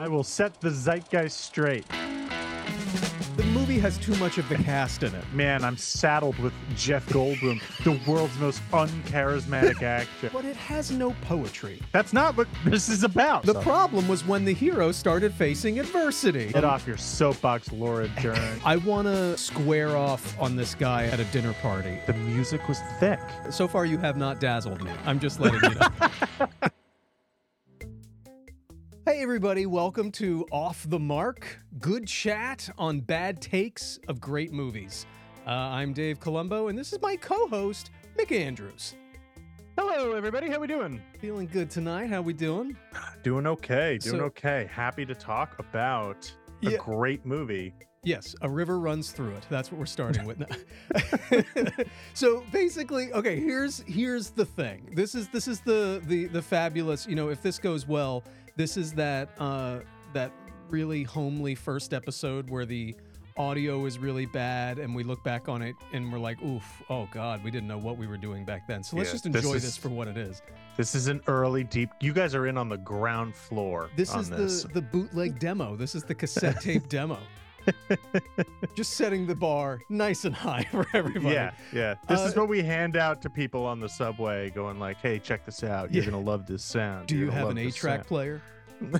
I will set the zeitgeist straight. The movie has too much of the cast in it. Man, I'm saddled with Jeff Goldblum, the world's most uncharismatic actor. But it has no poetry. That's not what this is about. The problem was when the hero started facing adversity. Get off your soapbox, Laura Dern. I want to square off on this guy at a dinner party. the music was thick. So far, you have not dazzled me. I'm just letting you know. hey, everybody. Welcome to Off the Mark. Good chat on bad takes of great movies. Uh, I'm Dave Columbo, and this is my co host, Mick Andrews. Hello, everybody. How we doing? Feeling good tonight. How we doing? Doing okay. Doing So- okay. Happy to talk about a Yeah. great movie. Yes, a river runs through it. That's what we're starting with now. so basically, okay, here's here's the thing. This is this is the the the fabulous, you know, if this goes well, this is that uh that really homely first episode where the audio is really bad and we look back on it and we're like, oof, oh god, we didn't know what we were doing back then. So let's Yeah, just this enjoy is- this for what it is. This is an early deep. You guys are in on the ground floor. This on is this. the the bootleg demo. This is the cassette tape demo. Just setting the bar nice and high for everybody. Yeah, yeah. This is Uh, what we hand out to people on the subway, going like, "Hey, check this out. You're Yeah. gonna love this sound. Do You're you have an eight-track player?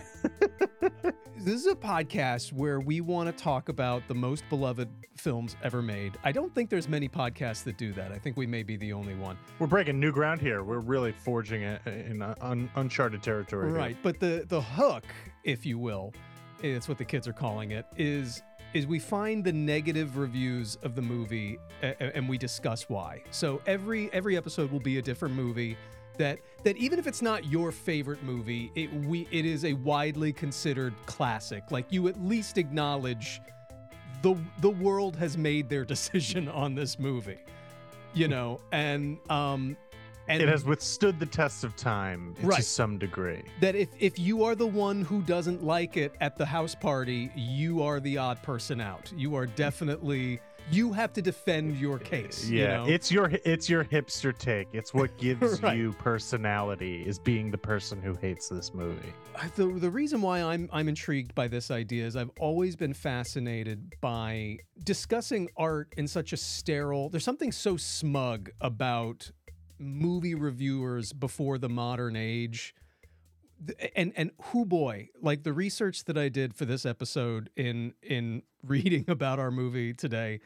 this is a podcast where we want to talk about the most beloved films ever made. I don't think there's many podcasts that do that. I think we may be the only one. We're breaking new ground here. We're really forging it in un- uncharted territory. here. Right, but the the hook, if you will, it's what the kids are calling it, is is we find the negative reviews of the movie a- a- and we discuss why. So every every episode will be a different movie that that even if it's not your favorite movie, it we it is a widely considered classic. Like you at least acknowledge the the world has made their decision on this movie. You know, and um and It has withstood the test of time to some degree. that if if you are the one who doesn't like it at the house party, you are the odd person out. You are definitely you have to defend your case. you Yeah, know? it's your it's your hipster take. It's what gives Right. you personality is being the person who hates this movie. The the reason why I'm I'm intrigued by this idea is I've always been fascinated by discussing art in such a sterile. There's something so smug about movie reviewers before the modern age. And and who boy, like the research that I did for this episode in in reading about our movie today,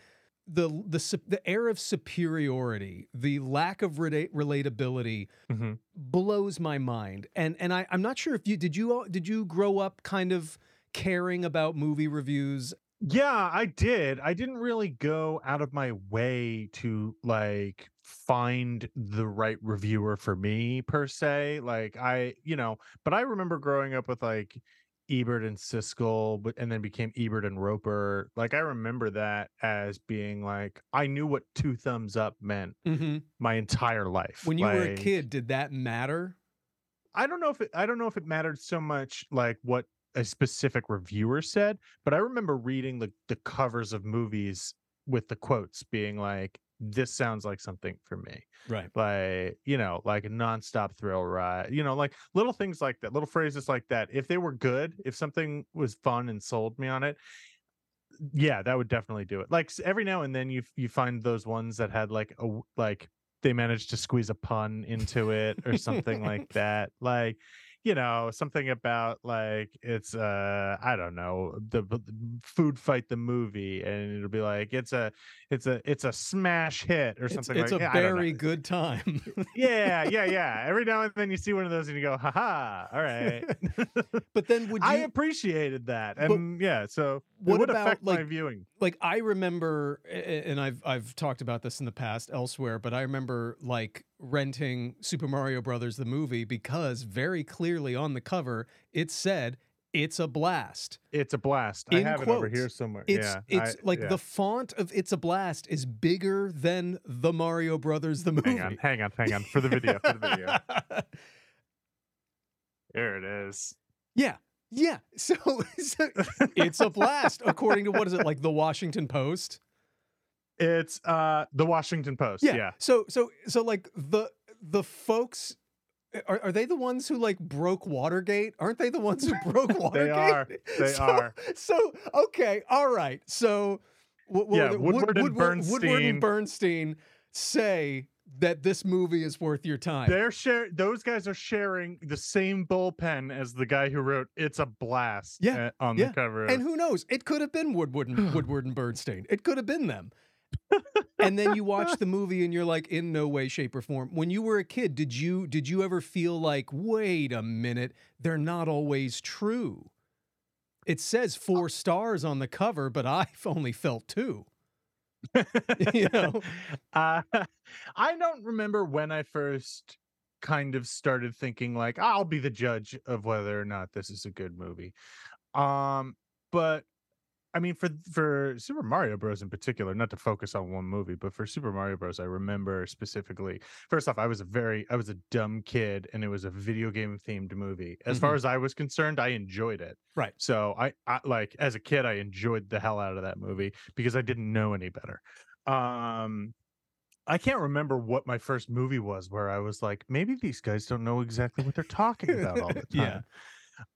the the the air of superiority, the lack of rela- relatability Mhm. blows my mind. And and I I'm not sure if you did you all- did you grow up kind of caring about movie reviews? Yeah, I did. I didn't really go out of my way to like find the right reviewer for me per se. Like I, you know, but I remember growing up with like Ebert and Siskel, but and then became Ebert and Roeper. Like I remember that as being like I knew what two thumbs up meant Mm-hmm. my entire life. When you were a kid, did that matter? I don't know if it, I don't know if it mattered so much like what a specific reviewer said, but I remember reading the the covers of movies with the quotes being like, "This sounds like something for me." Right. Like you know, like a nonstop thrill ride. You know, like little things like that, little phrases like that. If they were good, if something was fun and sold me on it. Yeah, that would definitely do it. Like every now and then you you find those ones that had like a like they managed to squeeze a pun into it or something like that. Like, you know, something about like it's uh I don't know, the, the food fight the movie and it'll be like it's a it's a it's a smash hit or something it's like a yeah, I don't know. very good time. Yeah, yeah, yeah. Every now and then you see one of those and you go, haha, all right. but then would you I appreciated that. But And yeah, so what would about, affect my like, viewing. like I remember, and I've I've talked about this in the past elsewhere, but I remember like renting Super Mario Brothers the movie because very clearly on the cover it said it's a blast. It's a blast. in I have it over here somewhere. It's yeah. it's I- like yeah. the font of it's a blast is bigger than the Mario Brothers the movie. Hang on, hang on, hang on. For the video, for the video. There it is. yeah. Yeah. So, so it's a blast according to what is it like the Washington Post? It's uh the Washington Post. Yeah. So so so like the the folks are, are they the ones who like broke Watergate? Aren't they the ones who broke Watergate? they are. They so, are. So okay, all right. So what, what Yeah, were they- Woodward and Woodward and Bernstein. Bernstein say that this movie is worth your time. They're share those guys are sharing the same bullpen as the guy who wrote "It's a Blast" Yeah, uh, on yeah. the cover. And who knows? It could have been Woodward and Woodward and Bernstein. It could have been them. And then you watch the movie and you're like, in no way, shape, or form. When you were a kid, did you did you ever feel like, wait a minute, they're not always true? It says four stars on the cover, but I've only felt two. you know? uh, I don't remember when I first kind of started thinking like I'll be the judge of whether or not this is a good movie. Um, but I mean, for for Super Mario Bros. in particular, not to focus on one movie, but for Super Mario Bros. I remember specifically. First off, I was a very I was a dumb kid, and it was a video game themed movie. As far as I was concerned, I enjoyed it. Right. So I, I like as a kid, I enjoyed the hell out of that movie because I didn't know any better. Um, I can't remember what my first movie was where I was like, maybe these guys don't know exactly what they're talking about all the time. Yeah.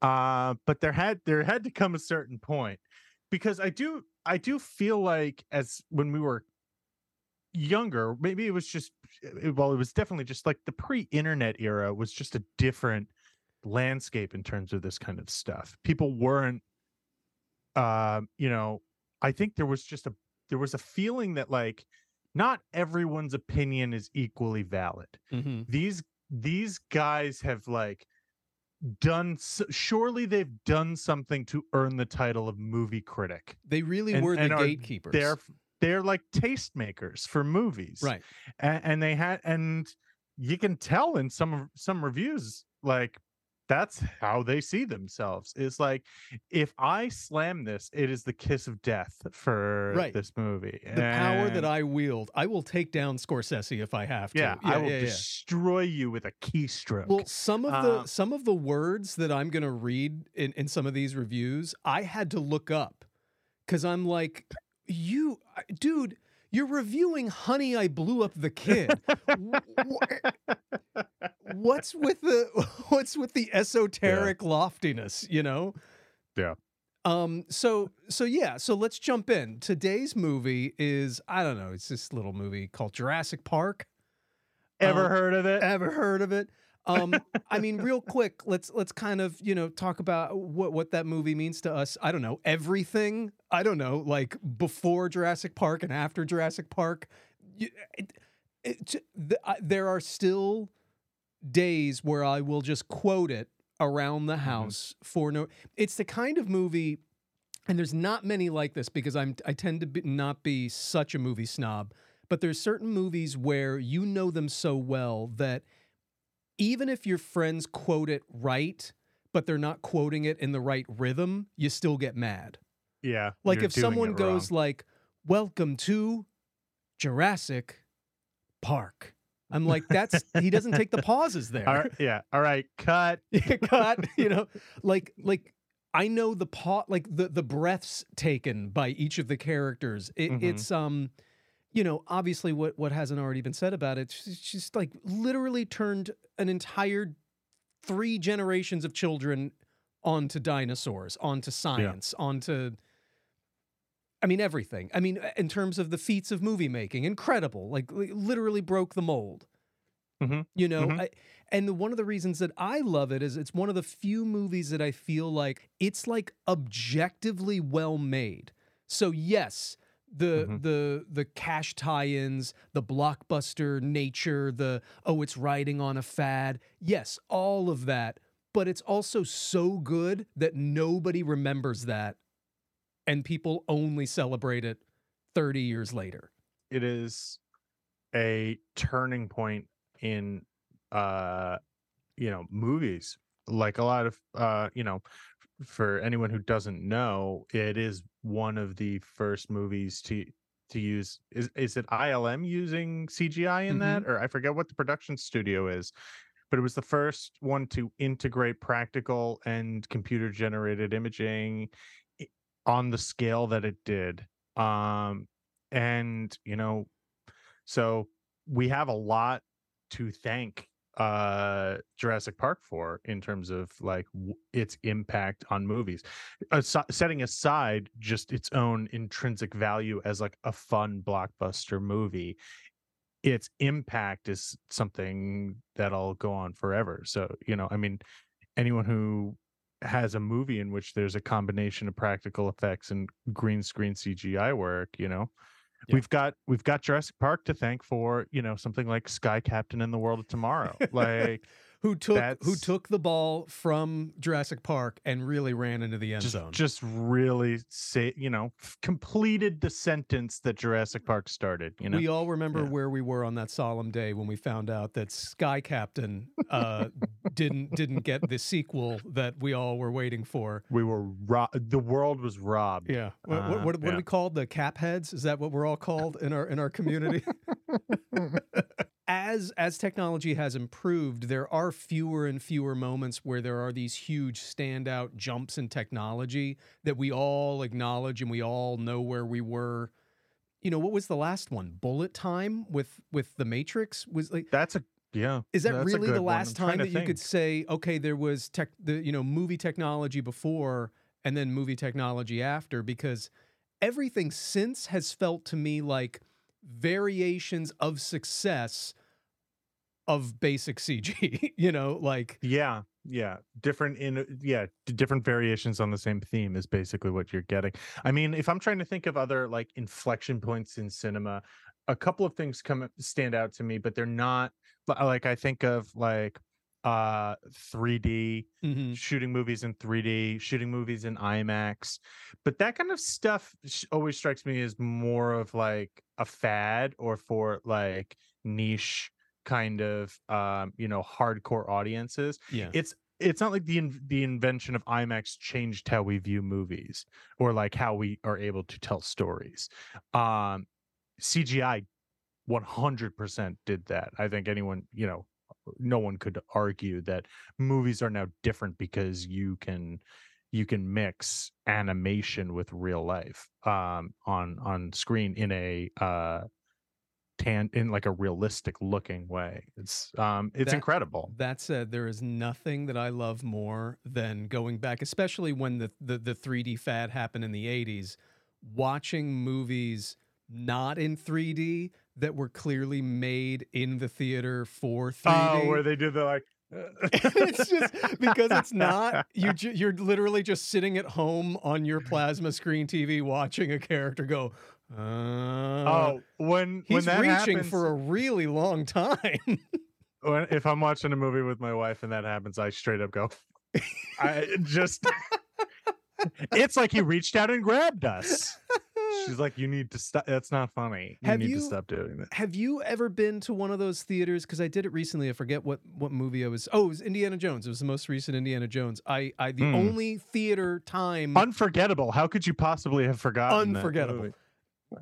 Uh, but there had there had to come a certain point because I do I do feel like as when we were younger, maybe it was just well, it was definitely just like the pre-internet era was just a different landscape in terms of this kind of stuff. People weren't um, you know, I think there was just a there was a feeling that like not everyone's opinion is equally valid Mhm. these these guys have like done surely they've done something to earn the title of movie critic They really And- were the gatekeepers. they're they're like tastemakers for movies right. and, and they had and you can tell in some some reviews like that's how they see themselves it's like if i slam this it is the kiss of death for Right. this movie The power that I wield, I will take down Scorsese if I have to. yeah, i will yeah, yeah. destroy you with a keystroke Well, some of the Uh, some of the words that I'm going to read in, in some of these reviews, I had to look up because I'm like, you, dude, you're reviewing Honey, I Blew Up the Kid. What's with the what's with the esoteric loftiness? You know? Yeah. Um. So so yeah. So let's jump in. Today's movie is I don't know. It's this little movie called Jurassic Park. ever Um, heard of it Ever heard of it? Um, I mean, real quick, let's let's kind of you know talk about what what that movie means to us. I don't know everything. I don't know like before Jurassic Park and after Jurassic Park. It, it, the, I, there are still days where I will just quote it around the house for no. It's the kind of movie, and there's not many like this because I'm I tend to be, not be such a movie snob. But there's certain movies where you know them so well that even if your friends quote it right, but they're not quoting it in the right rhythm, you still get mad. yeah Like if someone goes like, "Welcome to Jurassic Park," I'm like, "That's he doesn't take the pauses there." all right, yeah all right cut cut you know like like i know the pa like the the breaths taken by each of the characters it, Mhm. it's um you know obviously what what hasn't already been said about it she's just like literally turned an entire three generations of children onto dinosaurs onto science onto I mean everything. I mean in terms of the feats of movie making, incredible. Like literally broke the mold. Mhm. You know, Mhm. I, and the, one of the reasons that I love it is it's one of the few movies that I feel like it's like objectively well made. So yes, the Mhm. the the cash tie-ins, the blockbuster nature, the oh it's riding on a fad. Yes, all of that, but it's also so good that nobody remembers that and people only celebrate it 30 years later. it is a turning point in uh you know movies like a lot of uh you know for anyone who doesn't know it is one of the first movies to to use is is it ILM using CGI in that? Or I forget what the production studio is but it was the first one to integrate practical and computer generated imaging on the scale that it did. Um and you know so we have a lot to thank uh Jurassic Park for in terms of like w- its impact on movies. As- setting aside just its own intrinsic value as like a fun blockbuster movie, its impact is something that'll go on forever. So, you know, I mean, anyone who has a movie in which there's a combination of practical effects and green screen CGI work, you know, Yeah. we've got we've got Jurassic Park to thank for, you know, something like Sky Captain in the World of Tomorrow. like who took who took the ball from Jurassic Park and really ran into the end just zone. just really say, you know, completed the sentence that Jurassic Park started, you know. We all remember Yeah. where we were on that solemn day when we found out that Sky Captain uh, didn't didn't get the sequel that we all were waiting for. we were ro- the world was robbed. Yeah. What, what, Uh, what, what yeah. are we called? The cap heads? Is that what we're all called in our in our community? as as technology has improved, there are fewer and fewer moments where there are these huge standout jumps in technology that we all acknowledge and we all know where we were. You know, what was the last one? Bullet time with with the Matrix was like That's a yeah. is that really the last time that you could say, okay, there was tech, the you know movie technology before and then movie technology after? Because everything since has felt to me like variations of success of basic CG. you know, like Yeah, yeah. Different in yeah, different variations on the same theme is basically what you're getting. I mean, if I'm trying to think of other like inflection points in cinema, a couple of things come stand out to me, but they're not like I think of like uh 3D mhm, shooting movies in 3D, shooting movies in IMAX. But that kind of stuff always strikes me as more of like a fad or for like niche kind of um you know hardcore audiences. yeah, It's it's not like the in- the invention of IMAX changed how we view movies or like how we are able to tell stories. Um CGI 100% did that. I think anyone, you know, no one could argue that movies are now different because you can you can mix animation with real life um on on screen in a uh tan in like a realistic looking way. It's um it's That- incredible. That said, there is nothing that I love more than going back, especially when the, the, the 3D fad happened in the 80s, watching movies not in 3D that were clearly made in the theater for 3D. oh where they did the like it's just because it's not you ju- you're literally just sitting at home on your plasma screen TV watching a character go uh, oh when when he's that reaching happens, for a really long time when, if i'm watching a movie with my wife and that happens i straight up go i just it's like he reached out and grabbed us she's like you need to stop that's not funny you Have need you- to stop doing that Have you ever been to one of those theaters? Because I did it recently. I forget what what movie I was. Oh, it was Indiana Jones. It was the most recent Indiana Jones. I I the Hmm. only theater time, unforgettable how could you possibly have forgotten that Unforgettable.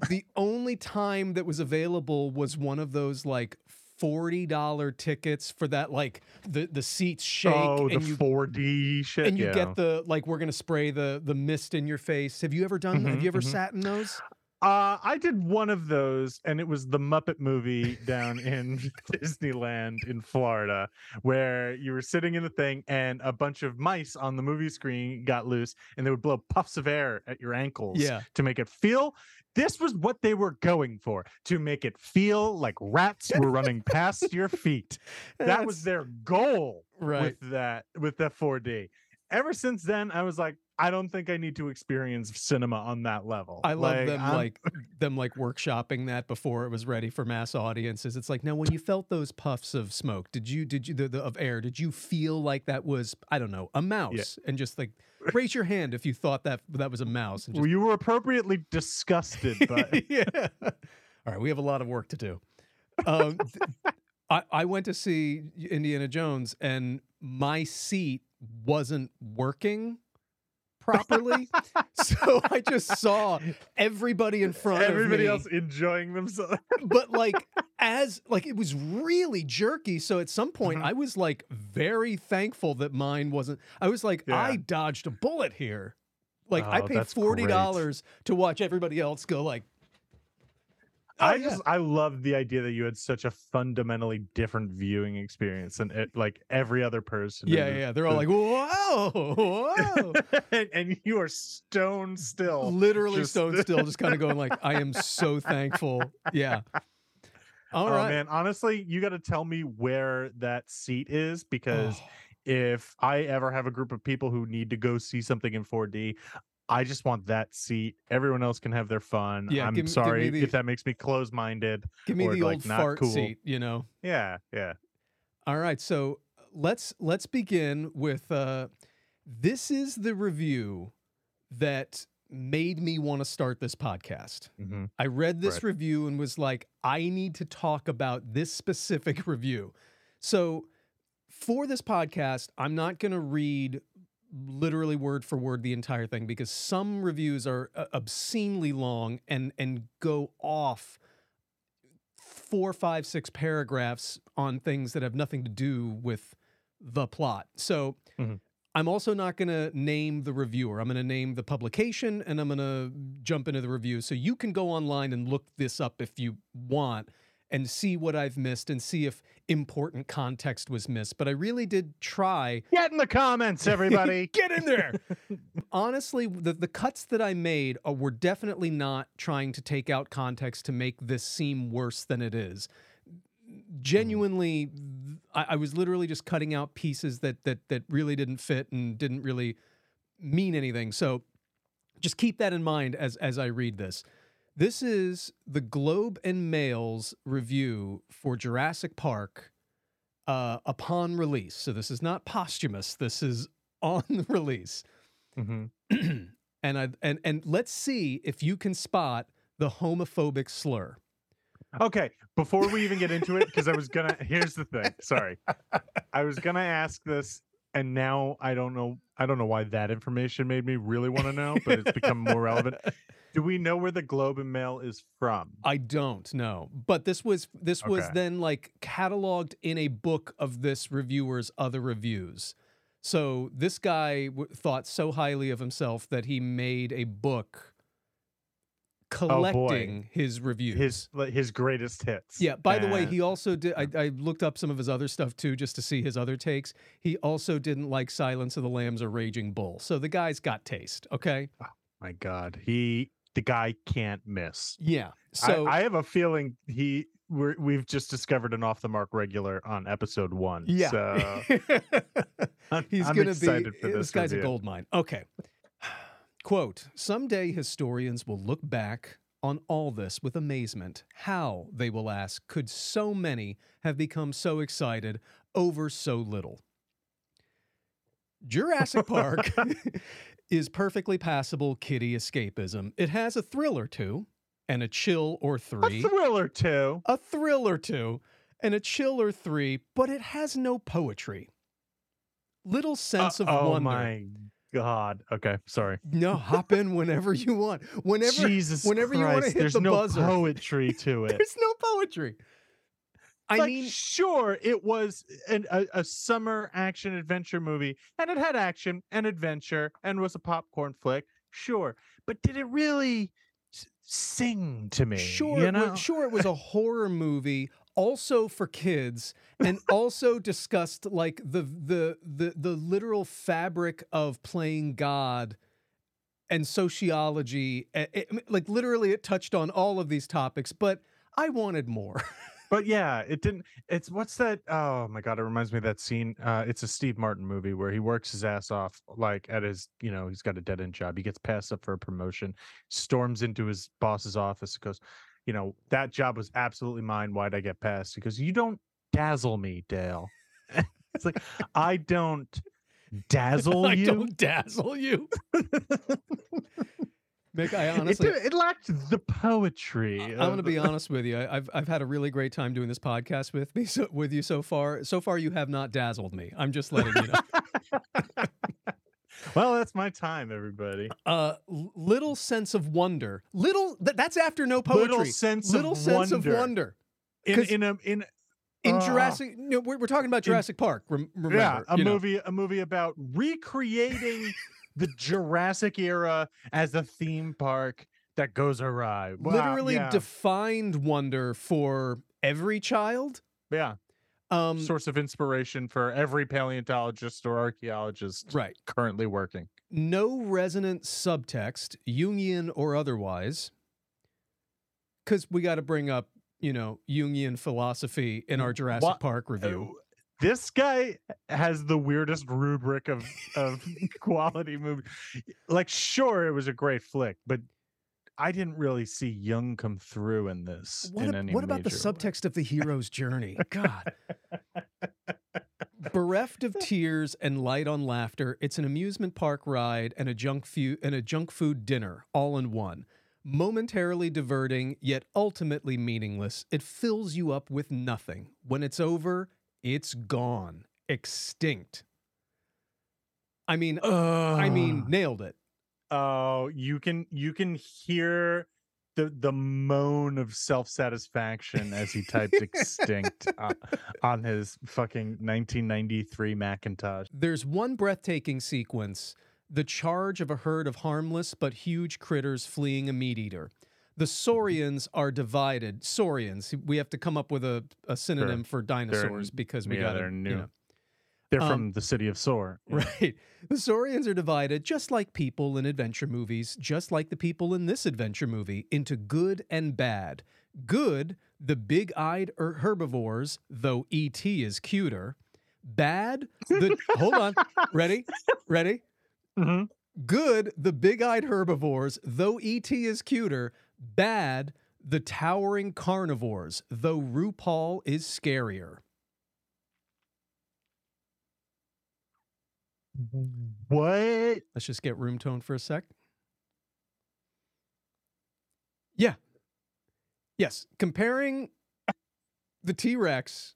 the only time that was available was one of those like forty dollar tickets for that like the the seats shake oh the and you 4d shit and you yeah. get the like we're gonna spray the the mist in your face. Have you ever done? have Mhm, you ever mhm. sat in those? Uh, I did one of those, and it was the Muppet movie down in Disneyland in Florida, where you were sitting in the thing, and a bunch of mice on the movie screen got loose, and they would blow puffs of air at your ankles Yeah. to make it feel. This was what they were going for to make it feel like rats were running past your feet. That was their goal right. with that with the 4D. Ever since then, I was like, I don't think I need to experience cinema on that level. I love them I'm- like them like workshopping that before it was ready for mass audiences. It's like now when you felt those puffs of smoke, did you did you the, the of air? Did you feel like that was I don't know a mouse? And just like raise your hand if you thought that that was a mouse. And Well, you were appropriately disgusted, but yeah. All right, we have a lot of work to do. Um, I I went to see Indiana Jones and my seat wasn't working properly. so I just saw everybody in front everybody of me. else enjoying themselves. but like as like it was really jerky. So at some point Mhm. I was like very thankful that mine wasn't. I was like, I dodged a bullet here. Like I Oh, paid that's forty dollars to watch everybody else go like Oh, I yeah. just I love the idea that you had such a fundamentally different viewing experience than it, like every other person. Yeah, yeah. They're all like, "Whoa, whoa!" and, and you are stone still. Literally just- stone still, just kind of going like, "I am so thankful." Yeah. All oh right. man, honestly, you got to tell me where that seat is because Oh, if I ever have a group of people who need to go see something in 4D, I just want that seat. Everyone else can have their fun. Yeah, I'm give me- give sorry the- if that makes me close-minded. give me the like, old not fart cool. seat, you know. Yeah, yeah. All right, so let's let's begin with uh this is the review that made me want to start this podcast. hmm I read this Right. review and was like, I need to talk about this specific review. So, for this podcast, I'm not going to read literally word for word the entire thing because some reviews are uh, obscenely long and and go off four, five, six paragraphs on things that have nothing to do with the plot. So. Mhm. I'm also not going to name the reviewer. I'm going to name the publication and I'm going to jump into the review. So you can go online and look this up if you want and see what I've missed and see if important context was missed. But I really did try. Get in the comments, everybody. Get in there. Honestly, the, the cuts that I made are, were definitely not trying to take out context to make this seem worse than it is. Genuinely, I, I was literally just cutting out pieces that that that really didn't fit and didn't really mean anything. So just keep that in mind as as I read this. This is the Globe and Mail's review for Jurassic Park uh, upon release. So this is not posthumous. This is on the release. Mhm. and I and and let's see if you can spot the homophobic slur. Okay, before we even get into it, because I was gonna. Here's the thing. Sorry, I was gonna ask this, and now I don't know. I don't know why that information made me really want to know, but it's become more relevant. Do we know where the Globe and Mail is from? I don't know, but this was this was then like cataloged in a book of this reviewer's other reviews. So this guy w- thought so highly of himself that he made a book Oh, collecting his reviews. His his greatest hits. yeah. By the way, he also did. I, I looked up some of his other stuff too, just to see his other takes. He also didn't like Silence of the Lambs or Raging Bull. So the guy's got taste. Okay. oh my God, he the guy can't miss. Yeah. So I, I have a feeling he we're, we've just discovered an off the mark regular on episode one. yeah. so I'm, He's I'm excited be for this this. guy's a review. gold mine. Okay. Quote, someday historians will look back on all this with amazement. How, they will ask, could so many have become so excited over so little? Jurassic Park is perfectly passable kiddie escapism. It has a thrill or two and a chill or three. A thrill or two. a thrill or two, and a chill or three, but it has no poetry. Little sense of oh wonder. my God. Okay, sorry. No, hop in whenever you want. Whenever Jesus whenever you wanna Christ, hit there's the no buzzer. poetry to it. there's no poetry. I like, mean, sure, it was an, a, a summer action adventure movie, and it had action and adventure, and was a popcorn flick. Sure, but did it really sing to me? sure, you it was, know? sure, it was a horror movie, also for kids, and also discussed like the the the the literal fabric of playing God and sociology. Eh, eh, like literally, it touched on all of these topics, but I wanted more. But yeah, it didn't. It's what's that? Oh my god, it reminds me of that scene. Uh, it's a Steve Martin movie where he works his ass off, like at his, you know, he's got a dead end job. He gets passed up for a promotion, storms into his boss's office, and goes, you know, that job was absolutely mine. Why'd I get passed? Because you don't dazzle me, Dale. it's like I don't dazzle I you. don't dazzle you. Mick, I it, honestly, did- it lacked the poetry. I'm going to be honest with you. I- I've I've had a really great time doing this podcast with me so, with you so far. So far, you have not dazzled me. I'm just letting you know. well, that's my time, everybody. Uh, little sense of wonder. Little th- that's after no poetry. Little sense Little of sense wonder. of wonder. in in a in In Ah. Jurassic, no, we're, we're talking about Jurassic Park. Rem- remember, yeah a you know. movie a movie about recreating the Jurassic era as a theme park that goes awry. Wow, literally yeah. defined wonder for every child. yeah. Um, Source of inspiration for every paleontologist or archaeologist right. currently working. No resonant subtext, Jungian or otherwise, because we got to bring up, you know, Jungian philosophy in our Jurassic What- Park review. Uh, This guy has the weirdest rubric of of quality movie. Like, sure, it was a great flick, but I didn't really see Jung come through in this. What, in a- what about the way. subtext of the hero's journey? God. Bereft of tears and light on laughter, it's an amusement park ride and a junk food and a junk food dinner all in one. Momentarily diverting, yet ultimately meaningless, it fills you up with nothing. When it's over, it's gone, extinct. I mean, I mean, nailed it. Oh, you can you can hear the the moan of self satisfaction as he typed extinct on, on his fucking 1993 Macintosh. There's one breathtaking sequence the charge of a herd of harmless but huge critters fleeing a meat eater. The mm-hmm. saurians are divided. Saurians, we have to come up with a, a synonym for dinosaurs because we yeah, got to, new. you know. They're Um, from the city of Sor. yeah. Right. The saurians are divided, just like people in adventure movies, just like the people in this adventure movie, into good and bad. Good, the big eyed herbivores, though E.T. is cuter. Bad, the. hold on. Ready? Ready? Mhm. Good, the big eyed herbivores, though E.T. is cuter. Bad, the towering carnivores, though RuPaul is scarier. What? Let's just get room tone for a sec. Yeah. Yes. Comparing the T Rex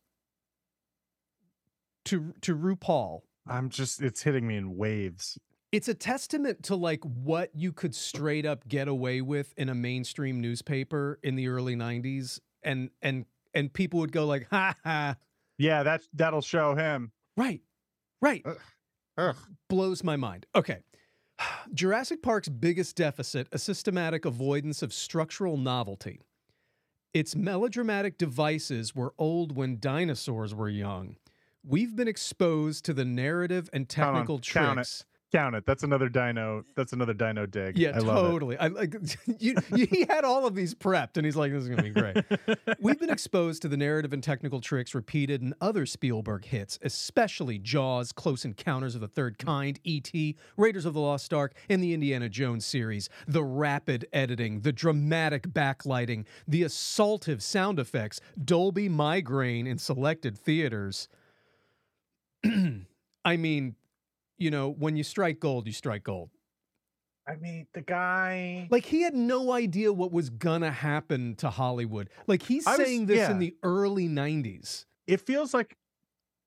to to RuPaul, I'm just it's hitting me in waves. it's a testament to like what you could straight up get away with in a mainstream newspaper in the early 90s and and and people would go like ha ha Yeah, that that'll show him. right right Ugh. blows my mind. Okay. Jurassic Park's biggest deficit, a systematic avoidance of structural novelty. Its melodramatic devices were old when dinosaurs were young. We've been exposed to the narrative and Count technical count it. tricks. Count it. That's another dino. That's another dino dig. Yeah, I love it. totally. I like you, you, he had all of these prepped and he's like this is going to be great. We've been exposed to the narrative and technical tricks repeated in other Spielberg hits, especially Jaws, Close Encounters of the Third mm. Kind, E.T., Raiders of the Lost Ark, and the Indiana Jones series. The rapid editing, the dramatic backlighting, the assaultive sound effects, Dolby migraine in selected theaters. I mean, you know, when you strike gold, you strike gold. I mean, the guy. Like he had no idea what was gonna happen to Hollywood. Like he's I was- saying this in the early 90s. it feels like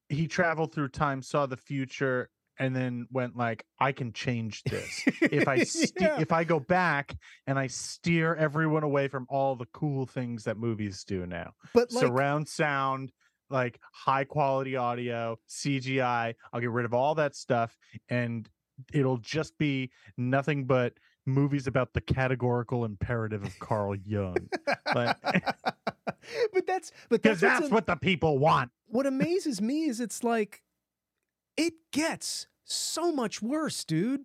he traveled through time, saw the future, and then went like, "I can change this if I ste- Yeah. if I go back and I steer everyone away from all the cool things that movies do now, But like surround sound." Like high quality audio, CGI. I'll get rid of all that stuff, and it'll just be nothing but movies about the categorical imperative of Carl Jung. Like- but that's Because that's, am- what the people want. what amazes me is it's like it gets so much worse, dude.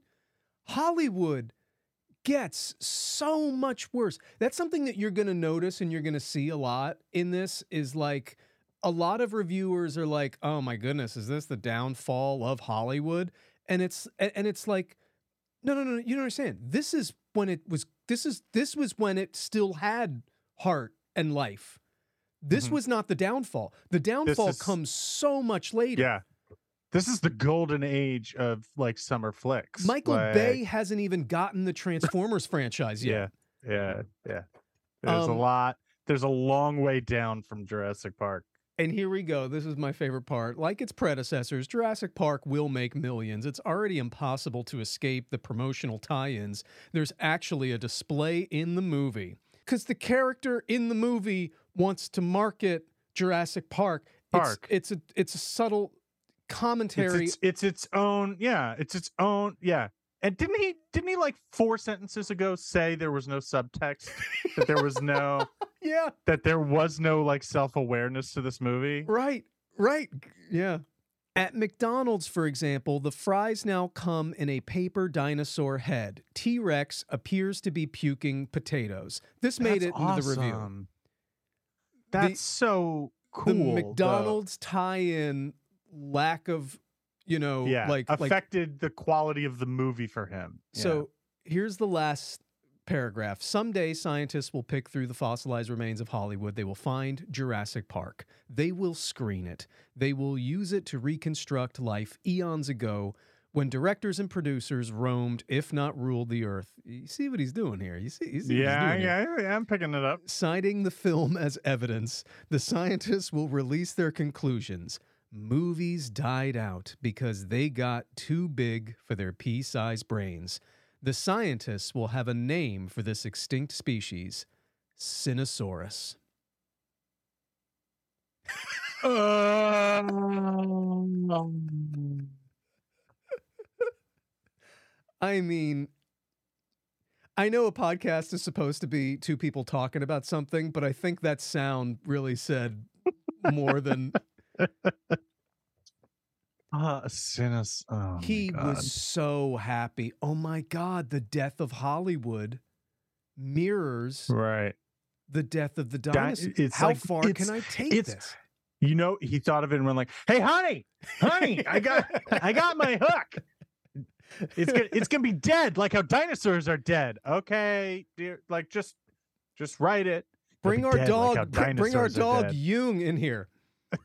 Hollywood gets so much worse. That's something that you're going to notice and you're going to see a lot in this is like a lot of reviewers are like, "Oh my goodness, is this the downfall of Hollywood?" And it's and it's like no, no, no, you don't understand. This is when it was this is this was when it still had heart and life. This Mhm. was not the downfall. The downfall is- comes so much later. Yeah. This is the golden age of like summer flicks. Michael like, Bay hasn't even gotten the Transformers franchise yet. Yeah. Yeah. Yeah. There's a Um, lot. There's a long way down from Jurassic Park. And here we go. This is my favorite part. Like its predecessors, Jurassic Park will make millions. It's already impossible to escape the promotional tie ins. There's actually a display in the movie. Because the character in the movie wants to market Jurassic Park. Park. It's, it's, a, it's a subtle It's commentary. its, it's its own. Yeah. It's its own. Yeah. And didn't he didn't he like four sentences ago say there was no subtext? that there was no Yeah. that there was no like self-awareness to this movie? Right. Right. Yeah. At McDonald's, for example, the fries now come in a paper dinosaur head. T Rex appears to be puking potatoes. This made That's it into the review. awesome. That's so cool. the. McDonald's tie-in lack of, you know, yeah, like like affected the quality of the movie for him. Yeah. So here's the last paragraph. Someday, scientists will pick through the fossilized remains of Hollywood. They will find Jurassic Park. They will screen it. They will use it to reconstruct life eons ago when directors and producers roamed, if not ruled, the earth. You see what he's doing here? You see, you see yeah, yeah, yeah, I'm picking it up. Citing the film as evidence, the scientists will release their conclusions. Movies died out because they got too big for their pea sized brains. The scientists will have a name for this extinct species Sinosaurus. I mean, I know a podcast is supposed to be two people talking about something, but I think that sound really said more than Uh, Sinus. Oh he was so happy. Oh my God, the death of Hollywood mirrors right. the death of the Di- dinosaur. it's How like- far can I take this? You know, he thought of it and went like, "Hey, honey, honey, I got, I got my hook. It's gonna, it's gonna be dead, like how dinosaurs are dead. Okay, dear, like just, just write it. Bring our dead like how dog, br- bring our dog. Jung in here.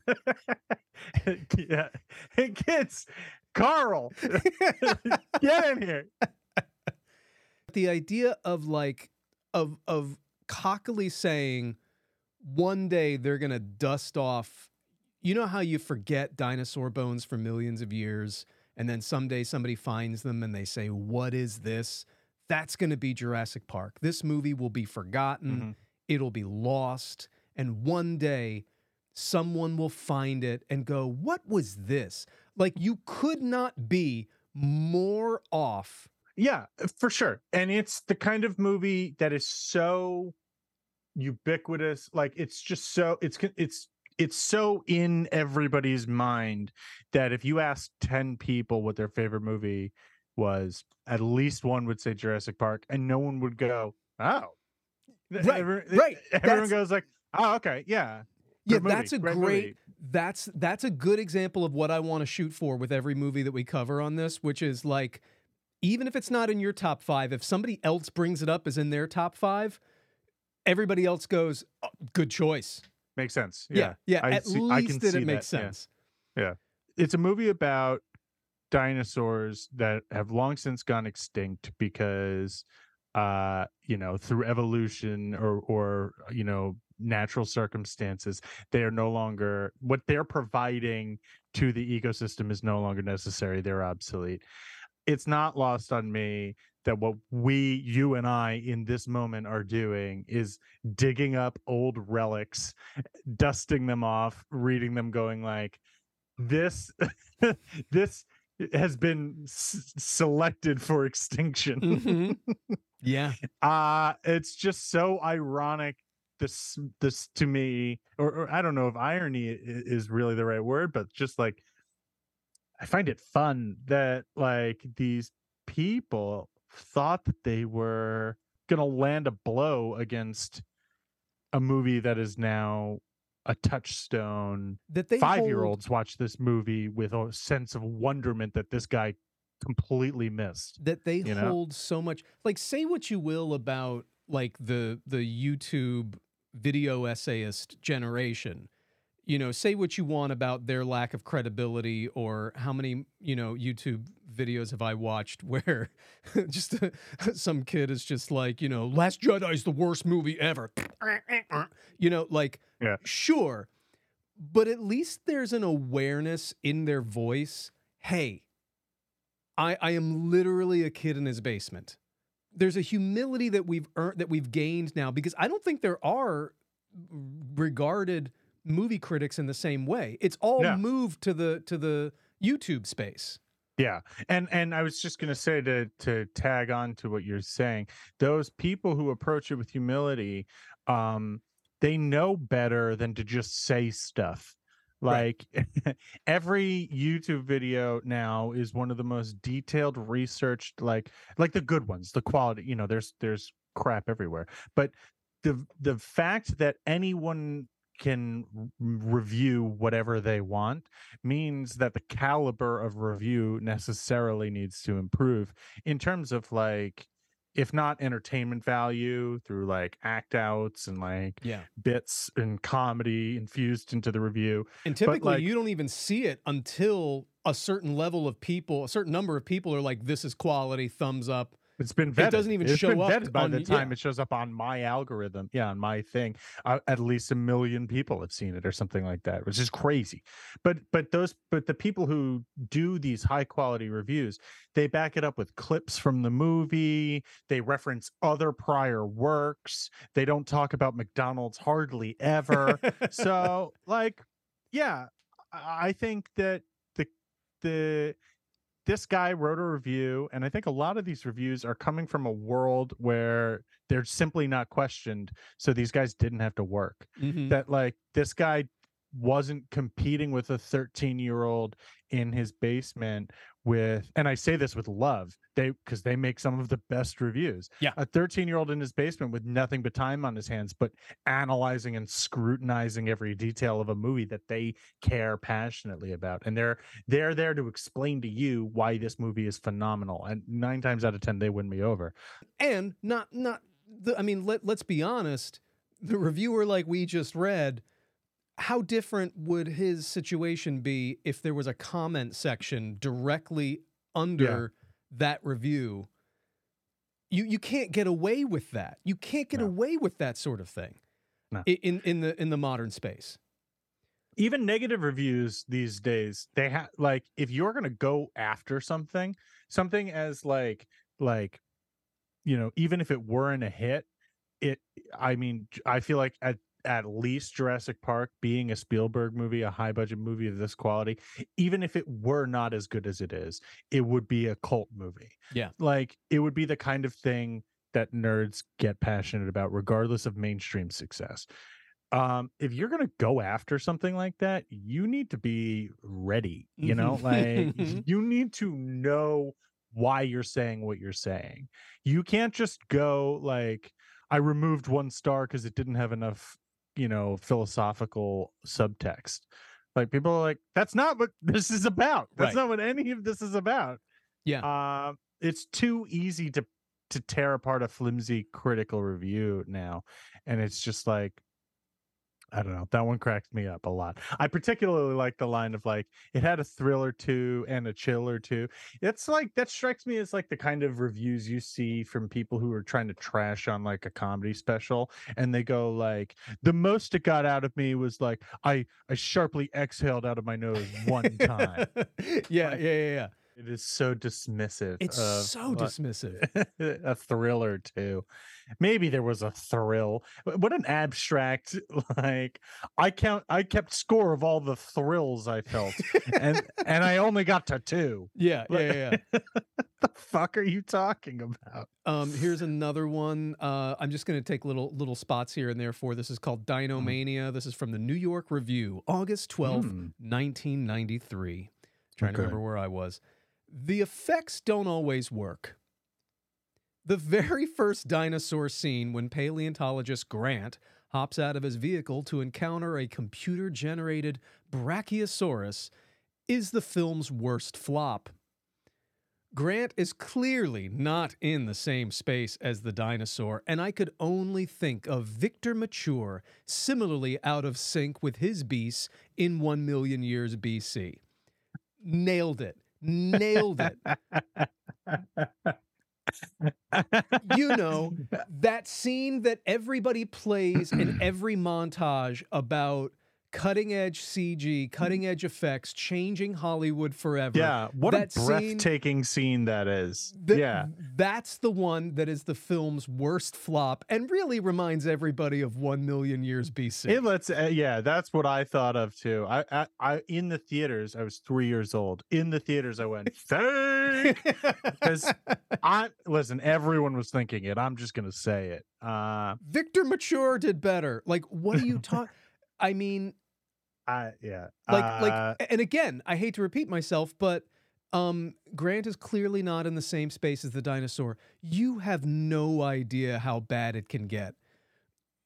yeah. Hey kids, Carl, get in here. the idea of like of of cockily saying one day they're gonna dust off you know how you forget dinosaur bones for millions of years and then someday somebody finds them and they say what is this that's gonna be jurassic park this movie will be forgotten Mhm. it'll be lost and one day someone will find it and go what was this like you could not be more off Yeah, uh, for sure. And it's the kind of movie that is so ubiquitous. Like it's just so it's it's it's so in everybody's mind that if you ask 10 people what their favorite movie was, at least one would say Jurassic Park and no one would go, "Oh." Right, every- right. Everyone That's- goes like, "Oh, okay. Yeah." Yeah, movie, that's a great great, that's that's a good example of what I want to shoot for with every movie that we cover on this, which is like even if it's not in your top 5, if somebody else brings it up as in their top 5, everybody else goes, oh, good choice. Makes sense. Yeah. Yeah, I at see- least did see it make that, yeah. sense. it's a movie about dinosaurs that have long since gone extinct because uh you know through evolution or or you know natural circumstances they are no longer what they're providing to the ecosystem is no longer necessary they're obsolete it's not lost on me that what we you and i in this moment are doing is digging up old relics dusting them off reading them going like this this has been s- selected for extinction Mhm. yeah. uh it's just so ironic this this to me or, or i don't know if irony is really the right word but just like i find it fun that like these people thought that they were gonna land a blow against a movie that is now a touchstone That they five-year-olds watch this movie with a sense of wonderment that this guy completely missed that they you know? hold so much like say what you will about like the the YouTube video essayist generation you know say what you want about their lack of credibility or how many you know YouTube videos have I watched where just some kid is just like you know Last Jedi is the worst movie ever you know like Yeah. sure but at least there's an awareness in their voice hey I, I am literally a kid in his basement. There's a humility that we've earned that we've gained now because I don't think there are regarded movie critics in the same way. It's all Yeah. moved to the to the YouTube space. Yeah. And and I was just going to say to to tag on to what you're saying, those people who approach it with humility, um they know better than to just say stuff. Right. Like every YouTube video now is one of the most detailed researched like like the good ones, the quality, you know, there's there's crap everywhere. But the the fact that anyone can review whatever they want means that the caliber of review necessarily needs to improve in terms of like if not entertainment value through like act outs and like Yeah. bits and comedy infused into the review And typically, like- you don't even see it until a certain level of people, a certain number of people are like, "This is quality, thumbs up." It's been vetted. It doesn't even It's show been up by on- the time yeah. it shows up on my algorithm. Yeah, on my thing. Uh, at least a million people have seen it or something like that, which is crazy. But but those but the people who do these high quality reviews, they back it up with clips from the movie. They reference other prior works. They don't talk about McDonald's hardly ever. so like, yeah, I I think that the the this guy wrote a review and i think a lot of these reviews are coming from a world where they're simply not questioned so these guys didn't have to work Mhm. that like this guy wasn't competing with a 13 year old in his basement with and i say this with love they because they make some of the best reviews Yeah. a 13 year old in his basement with nothing but time on his hands but analyzing and scrutinizing every detail of a movie that they care passionately about and they're they're there to explain to you why this movie is phenomenal and nine times out of ten they win me over and not not the, I mean, let let's be honest. The reviewer, like we just read, how different would his situation be if there was a comment section directly under that review? You you can't get away with that. You can't get No. away with that sort of thing No. in in the in the modern space. even negative reviews these days they have like if you're going to go after something something as like like you know even if it weren't a hit it i mean i feel like at at least Jurassic Park being a Spielberg movie, a high budget movie of this quality, even if it were not as good as it is, it would be a cult movie. Yeah. Like it would be the kind of thing that nerds get passionate about, regardless of mainstream success um if you're gonna go after something like that you need to be ready you know like Mhm. you need to know why you're saying what you're saying you can't just go like i removed one star because it didn't have enough you know philosophical subtext like people are like that's not what this is about that's Right. not what any of this is about Yeah. uh, it's too easy to to tear apart a flimsy critical review now and it's just like I don't know. That one cracks me up a lot. I particularly like the line of like it had a thrill or two and a chill or two. It's like that strikes me as like the kind of reviews you see from people who are trying to trash on like a comedy special and they go like the most it got out of me was like I I sharply exhaled out of my nose one time. yeah, Like, yeah, yeah, yeah. It is so dismissive. It's of, so like, dismissive. a thriller too. Maybe there was a thrill. What an abstract like I count I kept score of all the thrills I felt and and I only got to two. Yeah, yeah, yeah. yeah. the fuck are you talking about? Um, here's another one. Uh, I'm just going to take little little spots here and there for this. is called Dinomania. This is from the New York Review, August 12th, Hmm. 1993. Trying to remember where I was. The effects don't always work. The very first dinosaur scene when paleontologist Grant hops out of his vehicle to encounter a computer generated Brachiosaurus is the film's worst flop. Grant is clearly not in the same space as the dinosaur, and I could only think of Victor Mature similarly out of sync with his beasts in 1 million years BC. Nailed it. Nailed it. You know, that scene that everybody plays in every montage about cutting edge CG, cutting edge effects, changing Hollywood forever. Yeah, what That a breathtaking scene that is. Th- yeah, That's the one that is the film's worst flop and really reminds everybody of 1 million years BC. it lets. Uh, yeah, that's what I thought of too. I, I, I, in the theaters, I was three years old. In the theaters, I went thank. Because I listen. Everyone was thinking it. I'm just gonna say it. Uh, Victor Mature did better. Like, what are you talking? I mean, I yeah. like, uh, like, and again, I hate to repeat myself, but um, Grant is clearly not in the same space as the dinosaur. You have no idea how bad it can get.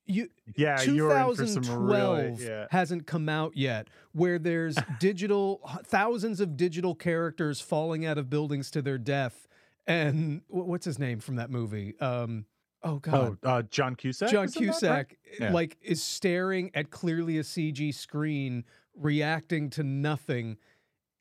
You yeah, you're in for some 2012 really. Yeah. hasn't come out yet, where there's digital thousands of digital characters falling out of buildings to their death, and what's his name from that movie? Um, oh God, Oh, uh, John Cusack. John that, right? Cusack Yeah. like is staring at clearly a CG screen, reacting to nothing.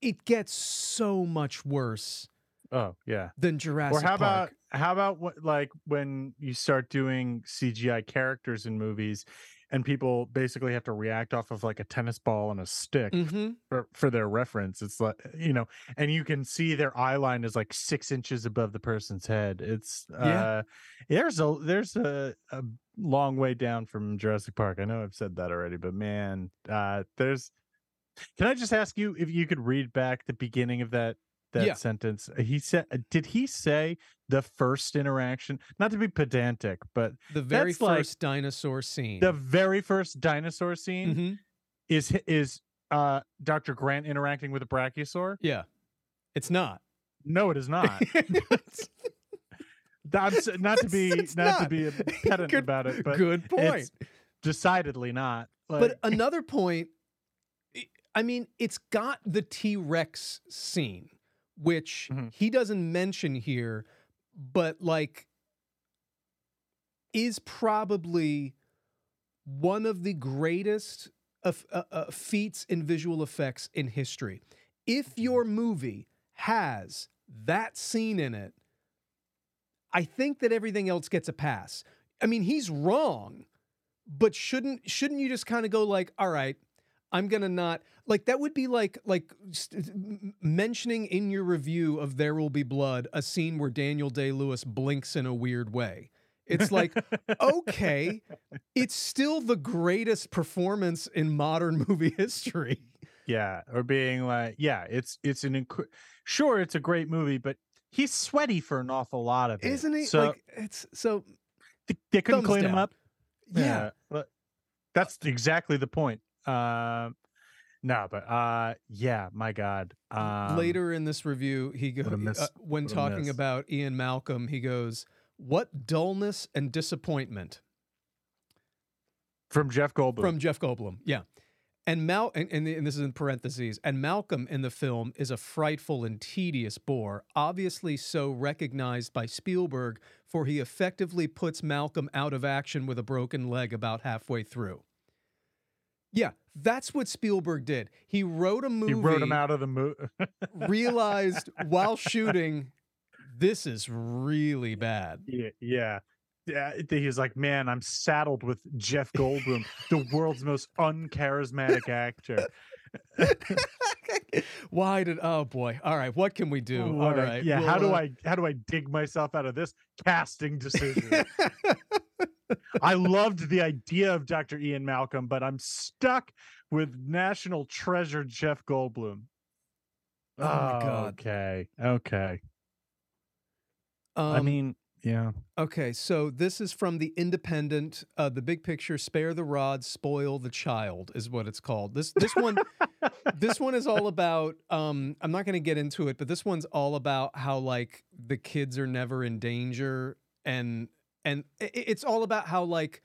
It gets so much worse Oh yeah. than Jurassic or how about how about what like when you start doing CGI characters in movies and people basically have to react off of like a tennis ball and a stick Mhm. for, for their reference it's like you know and you can see their eye line is like six inches above the person's head it's Yeah. uh there's a there's a, a long way down from jurassic park i know i've said that already but man uh there's can i just ask you if you could read back the beginning of that that Yeah. sentence he said did he say the first interaction not to be pedantic but The very That's like first dinosaur scene. the very first dinosaur scene Mhm. is is uh Dr. Grant interacting with a brachiosaur? Yeah, it's not. No, it is not. That's not to be It's not, to be a pedant Good- about it, but Good point. it's decidedly not. Like, But another point, I- I mean, it's got the T Rex scene, which Mhm. he doesn't mention here, but like is probably one of the greatest of, uh, uh, feats in visual effects in history. If your movie has that scene in it, I think that everything else gets a pass. I mean, he's wrong, but shouldn't shouldn't you just kind of go like, all right, I'm gonna not like that would be like like st- mentioning in your review of There Will Be Blood a scene where Daniel Day Lewis blinks in a weird way. It's like okay, it's still the greatest performance in modern movie history. yeah, or being like, yeah, it's it's an inc- sure it's a great movie, but he's sweaty for an awful lot of it. Isn't he? So like it's so th- they couldn't clean him down. up. yeah. but that's exactly the point. Um, no, but uh, yeah, my God. Um, Later in this review, he goes what a miss- uh, when what talking about Ian Malcolm, he goes, "What dullness and disappointment." from Jeff Goldblum. from Jeff Goldblum. Yeah. And Mal and, and, and this is in parentheses. And Malcolm in the film is a frightful and tedious bore, obviously so recognized by Spielberg, for he effectively puts Malcolm out of action with a broken leg about halfway through. Yeah, that's what Spielberg did. He wrote a movie, he wrote him out of the movie. realized while shooting, this is really bad. yeah, yeah. Yeah, he was like, "Man, I'm saddled with Jeff Goldblum, the world's most uncharismatic actor." Why did? Oh boy! All right, what can we do? All right, yeah. we'll, how do uh, I how do I dig myself out of this casting decision? I loved the idea of Dr. Ian Malcolm, but I'm stuck with national treasure Jeff Goldblum. Oh my God. Okay. Okay. Um, I mean, yeah. okay, so this is from the Independent. Uh, the big picture: "Spare the rod, spoil the child" is what it's called. This this one, this one is all about. Um, I'm not going to get into it, but this one's all about how like the kids are never in danger, and and it's all about how like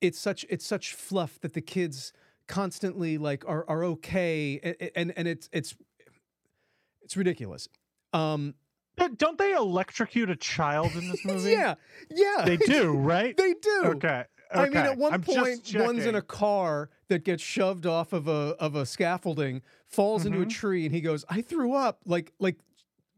it's such it's such fluff that the kids constantly like are are okay, and and it's it's it's ridiculous. Um, But Don't they electrocute a child in this movie? yeah, yeah, They do, right? they do. Okay. I mean, at one I'm point, one's in a car that gets shoved off of a of a scaffolding, falls into a Mhm. tree, and he goes, "I threw up." Like like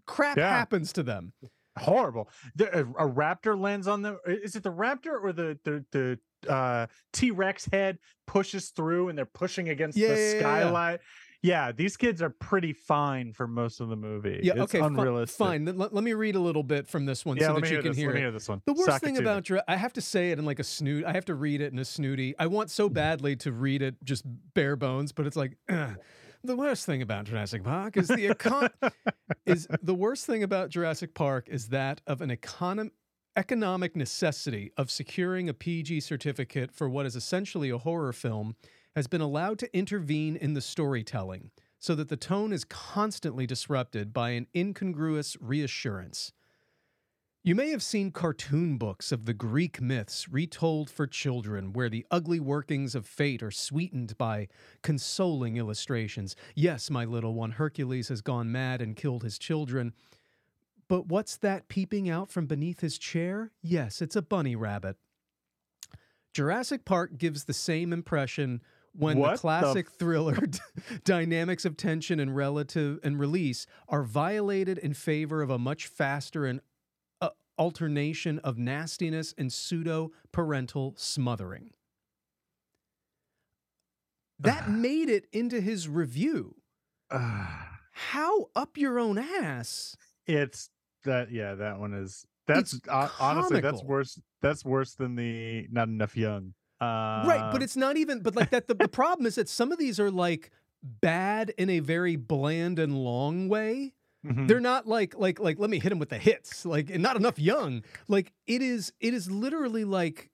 crap Yeah. happens to them. Horrible. The, a, a raptor lands on the. Is it the raptor or the the the uh T-Rex head pushes through and they're pushing against Yeah, the yeah, yeah, yeah. skylight. Yeah, these kids are pretty fine for most of the movie. Yeah, it's okay, unrealistic. fine. Let, me read a little bit from this one so that you can this. hear Let me hear this one. The worst Sock thing about Jura- I have to say it in like a snoot. I have to read it in a snooty. I want so badly to read it just bare bones, but it's like ugh. The worst thing about Jurassic Park is the econ- is the worst thing about Jurassic Park is that of an econom- economic necessity of securing a PG certificate for what is essentially a horror film has been allowed to intervene in the storytelling so that the tone is constantly disrupted by an incongruous reassurance. You may have seen cartoon books of the Greek myths retold for children, where the ugly workings of fate are sweetened by consoling illustrations. Yes, my little one, Hercules has gone mad and killed his children. But what's that peeping out from beneath his chair? Yes, it's a bunny rabbit. Jurassic Park gives the same impression when What the the classic thriller dynamics of tension and relative and release are violated in favor of a much faster and alternation of nastiness and pseudo parental smothering. That made it into his review. How up your own ass? it's that yeah, that one is that's uh, honestly that's worse that's worse than the not enough Jung. Uh, right, but it's not even. But like that, the, the problem is that some of these are like bad in a very bland and long way. Mhm. They're not like like like let me hit him with the hits. Like and not enough Jung. Like it is it is literally like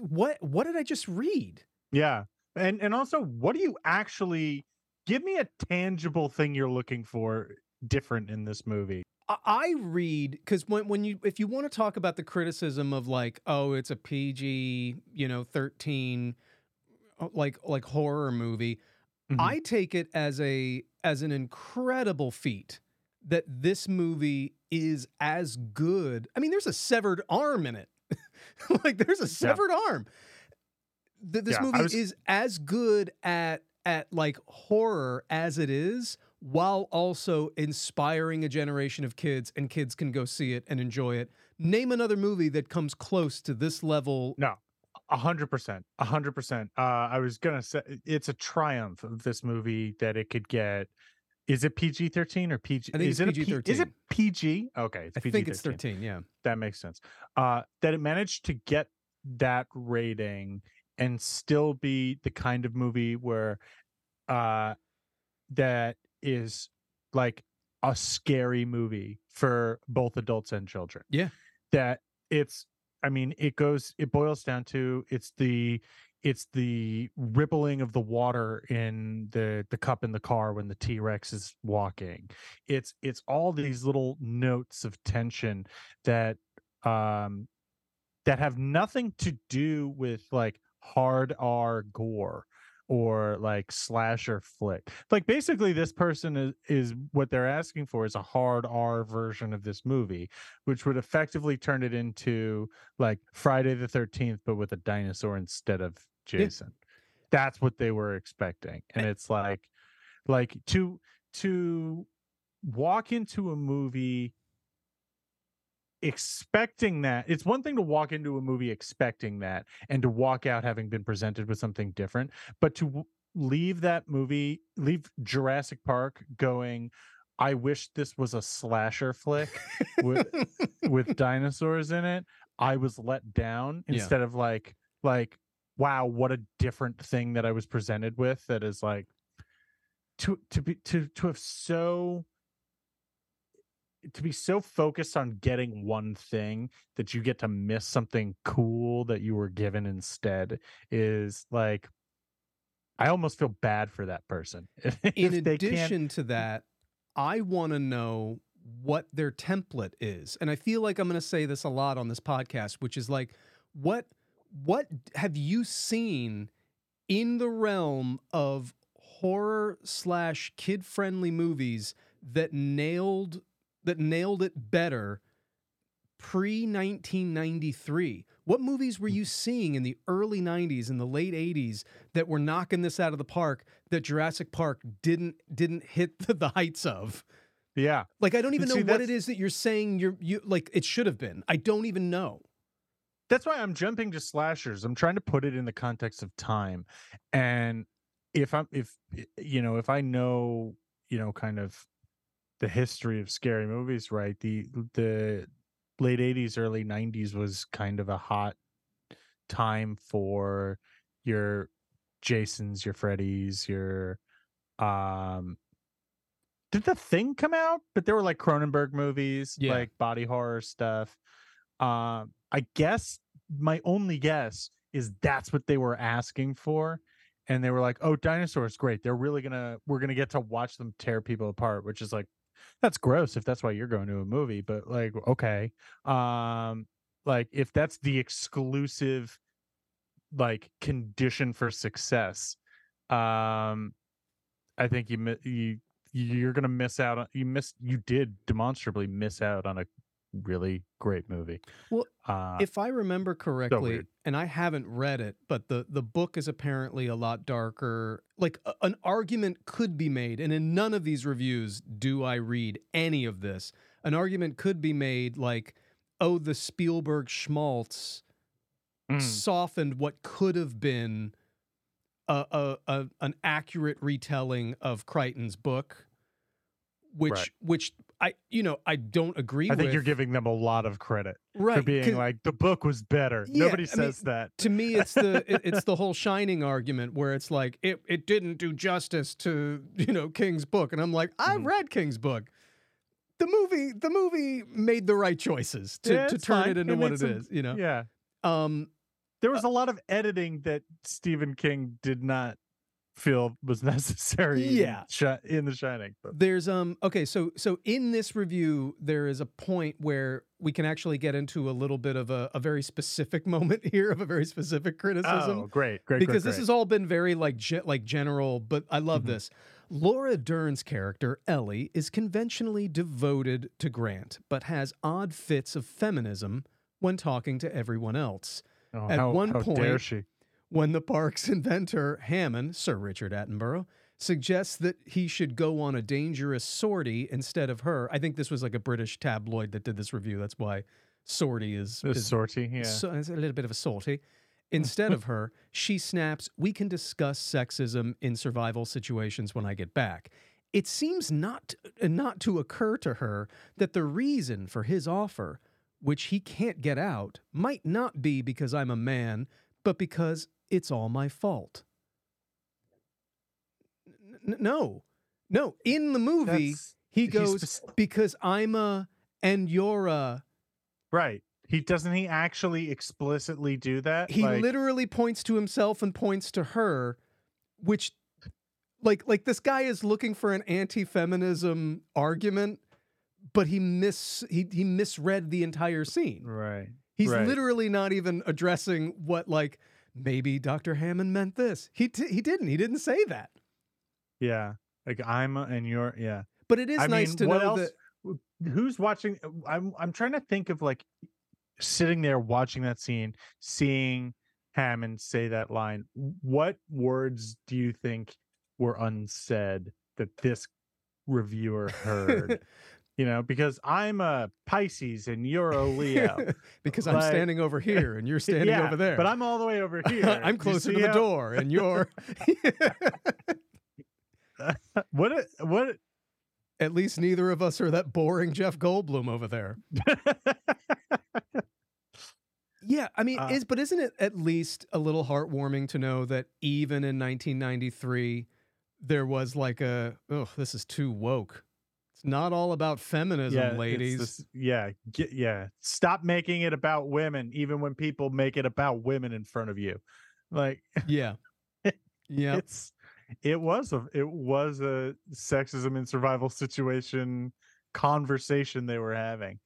what what did I just read? Yeah. And and also what do you actually give me a tangible thing you're looking for different in this movie? I- I read because when when you if you want to talk about the criticism of like oh it's a PG you know thirteen like like horror movie Mhm. I take it as a as an incredible feat that this movie is as good. I mean, there's a severed arm in it. like there's a severed arm. Th- this Yeah, movie was- is as good at at like horror as it is while also inspiring a generation of kids and kids can go see it and enjoy it. Name another movie that comes close to this level. No. A hundred percent. A hundred percent. Uh I was gonna say it's a triumph of this movie that it could get is it PG thirteen or PG? I think is it's it a P- Is it PG-13. PG? Okay, it's I PG think it's 13, yeah. that makes sense. Uh, that it managed to get that rating and still be the kind of movie where uh, that is like a scary movie for both adults and children. Yeah. That it's I mean, it goes it boils down to it's the it's the rippling of the water in the the cup in the car when the T-Rex is walking. It's it's all these little notes of tension that um that have nothing to do with like hard R gore or like slasher flick. Like basically this person is is what they're asking for is a hard R version of this movie, which would effectively turn it into like Friday the 13th but with a dinosaur instead of Yeah. Jason. That's what they were expecting. And eh. it's like like to to walk into a movie expecting that it's one thing to walk into a movie expecting that and to walk out having been presented with something different but to leave that movie leave Jurassic Park going I wish this was a slasher flick with with dinosaurs in it I was let down Yeah. instead of like like wow what a different thing that I was presented with that is like to to be to to have so to be so focused on getting one thing that you get to miss something cool that you were given instead is like I almost feel bad for that person. In addition to that, I want to know what their template is. And I feel like I'm going to say this a lot on this podcast, which is like what what have you seen in the realm of horror slash kid friendly movies that nailed that nailed it better pre 1993 what movies were you seeing in the early 90s and the late 80s that were knocking this out of the park that Jurassic Park didn't didn't hit the, the heights of yeah. like I don't even See, know what it is that you're saying you're you like it should have been I don't even know that's why I'm jumping to slashers. I'm trying to put it in the context of time. And if I'm if you know, if I know, you know, kind of the history of scary movies, right? The the late 80s, early 90s was kind of a hot time for your Jasons, your Freddys, your um did the thing come out? But there were like Cronenberg movies, Yeah. like body horror stuff. Um, I guess my only guess is that's what they were asking for. And they were like, oh, dinosaurs, great. They're really gonna we're gonna get to watch them tear people apart, which is like that's gross if that's why you're going to a movie, but like, okay. Um, like if that's the exclusive like condition for success, um, I think you you you're gonna miss out on you miss you did demonstrably miss out on a really great movie. Well, uh, if I remember correctly, weird. and I haven't read it, but the the book is apparently a lot darker. Like a- an argument could be made, and in none of these reviews do I read any of this. An argument could be made like, oh, the Spielberg schmaltz mm, softened what could have been a, a, a an accurate retelling of Crichton's book, which Right. which I you know I don't agree I with. think you're giving them a lot of credit right for being like the book was better. Yeah, Nobody I mean, says that. to me it's the it- it's the whole shining argument where it's like it, it didn't do justice to you know king's book and i'm like i Mhm. read king's book the movie the movie made the right choices to, Yeah, to turn fine. it into It what it is. some- you know Yeah. um There was a lot of editing that Stephen King did not feel was necessary in Yeah. In The Shining. But there's um okay so so in this review there is a point where we can actually get into a little bit of a, a very specific moment here of a very specific criticism oh, great, great, because great, this great. has all been very like ge- like general but i love Mhm. this laura dern's character ellie is conventionally devoted to grant but has odd fits of feminism when talking to everyone else Oh, at how, one how dare point- she? When the park's inventor hammond sir richard attenborough suggests that he should go on a dangerous sortie instead of her i think this was like a british tabloid that did this review that's why sortie is, is sortie, yeah. so it's a little bit of a sortie. Instead of her, she snaps, We can discuss sexism in survival situations when I get back. It seems not, not to occur to her that the reason for his offer, which he can't get out, might not be because I'm a man, but because it's all my fault. N- no, no. In the movie, That's- he goes, spec- Because I'm a and you're a. right. He doesn't he actually explicitly do that? he Like, literally points to himself and points to her which like like this guy is looking for an anti-feminism argument but he miss he, he misread the entire scene Right. he's right. literally not even addressing what like maybe dr hammond meant this he he didn't he didn't say that Yeah. Like I'm a, and you're yeah. but it is I nice mean, to know else? that Who's watching? I'm I'm trying to think of like sitting there watching that scene, seeing Hammond say that line. What words do you think were unsaid that this reviewer heard? You know, because I'm a Pisces and you're a Leo. because i'm standing over here and you're standing yeah, over there But I'm all the way over here. I'm closer to the how- door and you're What? it- What? it- At least neither of us are that boring Jeff Goldblum over there. Yeah, I mean, Uh, is but isn't it at least a little heartwarming to know that even in 1993 there was like a oh, this is too woke. It's not all about feminism, it's ladies. this- yeah, get, yeah. Stop making it about women, even when people make it about women in front of you. Like Yeah. Yeah. it's it was a it was a sexism in survival situation conversation they were having.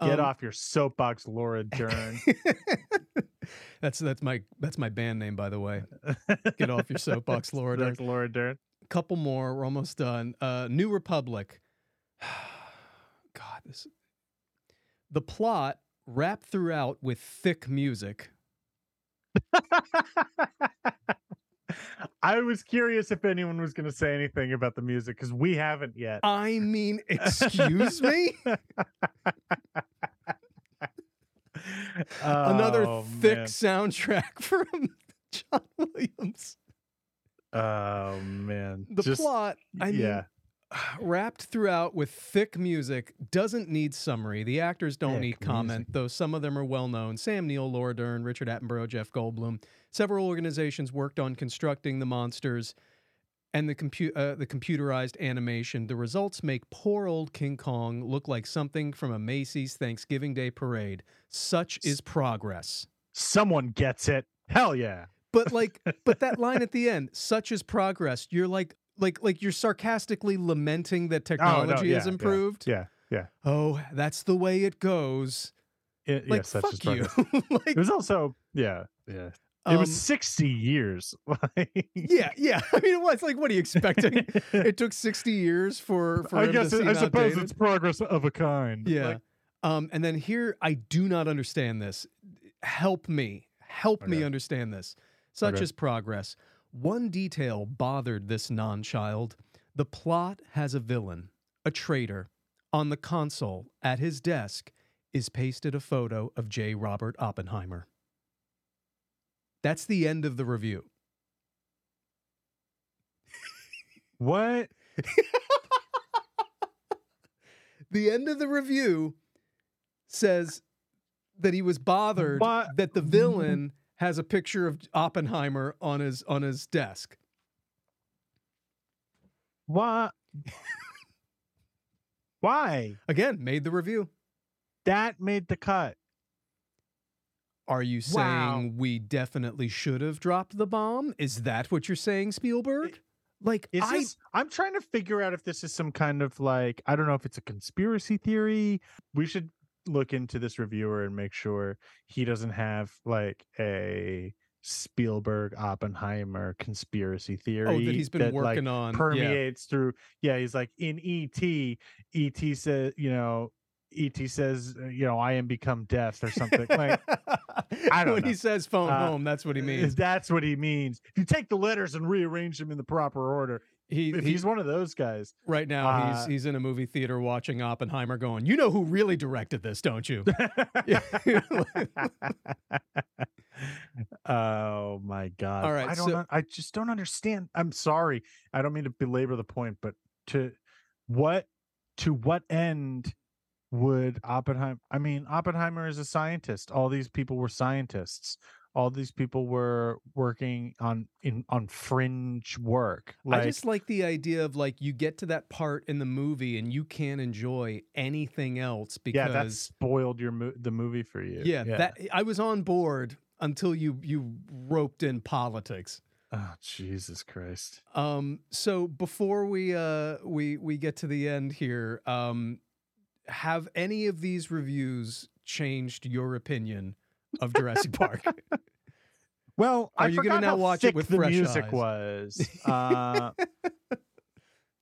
Get Um, off your soapbox, Laura Dern. that's that's my that's my band name by the way. Get off your soapbox, Laura Dern. Laura Dern. couple more. We're almost done. Uh, New Republic. God, this. The plot wrapped throughout with thick music. I was curious if anyone was going to say anything about the music because we haven't yet. I mean, excuse me. Another Oh, thick man. soundtrack from John Williams. Oh man. The Just- plot, I mean, yeah. Wrapped throughout with thick music, doesn't need summary. The actors don't Thick need comment, though some of them are well known. Sam Neill, Laura Dern, Richard Attenborough, Jeff Goldblum. Several organizations worked on constructing the monsters and the, compu- uh, the computerized animation. The results make poor old King Kong look like something from a Macy's Thanksgiving Day parade. Such is progress. Someone gets it. Hell yeah. But like, but that line at the end, "Such is progress." You're like, like, like you're sarcastically lamenting that Oh, no, technology yeah, has improved. Yeah. Yeah. Oh, that's the way it goes. It, Like, yes, that's fuck you. like, It was also yeah, yeah. It was um, 60 years. Yeah, yeah. I mean, it was like, what are you expecting? it took sixty years for for I guess it- I suppose outdated. it's progress of a kind. Yeah. Like, um, and then here, I do not understand this. Help me. Help me understand this. Such Okay. is progress. One detail bothered this non child. The plot has a villain, a traitor. On the console at his desk is pasted a photo of J. Robert Oppenheimer. That's the end of the review. what? The end of the review says that he was bothered What? that the villain mm-hmm. Has a picture of Oppenheimer on his on his desk. What? Why? Again, made the review. That made the cut. Are you saying Wow. we definitely should have dropped the bomb? Is that what you're saying, Spielberg? Like Is I this, I'm trying to figure out if this is some kind of like I don't know if it's a conspiracy theory. We should look into this reviewer and make sure he doesn't have like a Spielberg Oppenheimer conspiracy theory oh that he's been like, working on yeah. permeates through yeah he's like in et et says you know et says uh, you know i am become death or something like I don't when he says phone Uh, home, that's what he means. that's what he means if you take the letters and rearrange them in the proper order He, if he- he's one of those guys right now he's uh, he's in a movie theater watching Oppenheimer, going, "You know who really directed this, don't you?" oh my god. All right, i don't so- i just don't understand. I'm sorry. I don't mean to belabor the point but to what to what end would oppenheimer i mean oppenheimer is a scientist. All these people were scientists all these people were working on in on fringe work like I just like the idea of like you get to that part in the movie and you can't enjoy anything else because yeah that spoiled your mo- the movie for you. Yeah, that I was on board until you you roped in politics. oh jesus christ. Um, so before we uh we we get to the end here, um, have any of these reviews changed your opinion of Jurassic Park? Well, Are I you gonna now watch it with the fresh music eyes? was. Uh,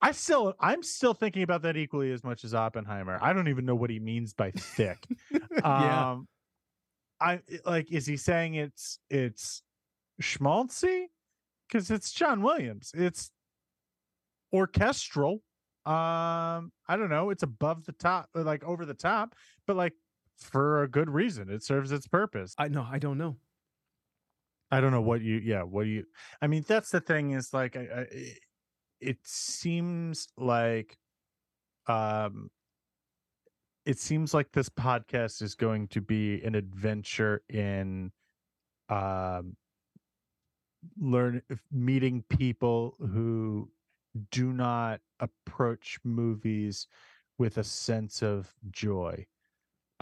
I still, I'm still thinking about that equally as much as Oppenheimer. I don't even know what he means by thick. Yeah. Um, I like, is he saying it's it's schmaltzy? Because it's John Williams. It's orchestral. Um, I don't know. It's above the top, like over the top, but like for a good reason. It serves its purpose. I know. I don't know. I don't know what you yeah, what do you I mean that's the thing is like I, I it- it seems like um it seems like this podcast is going to be an adventure in um learn meeting people who do not approach movies with a sense of joy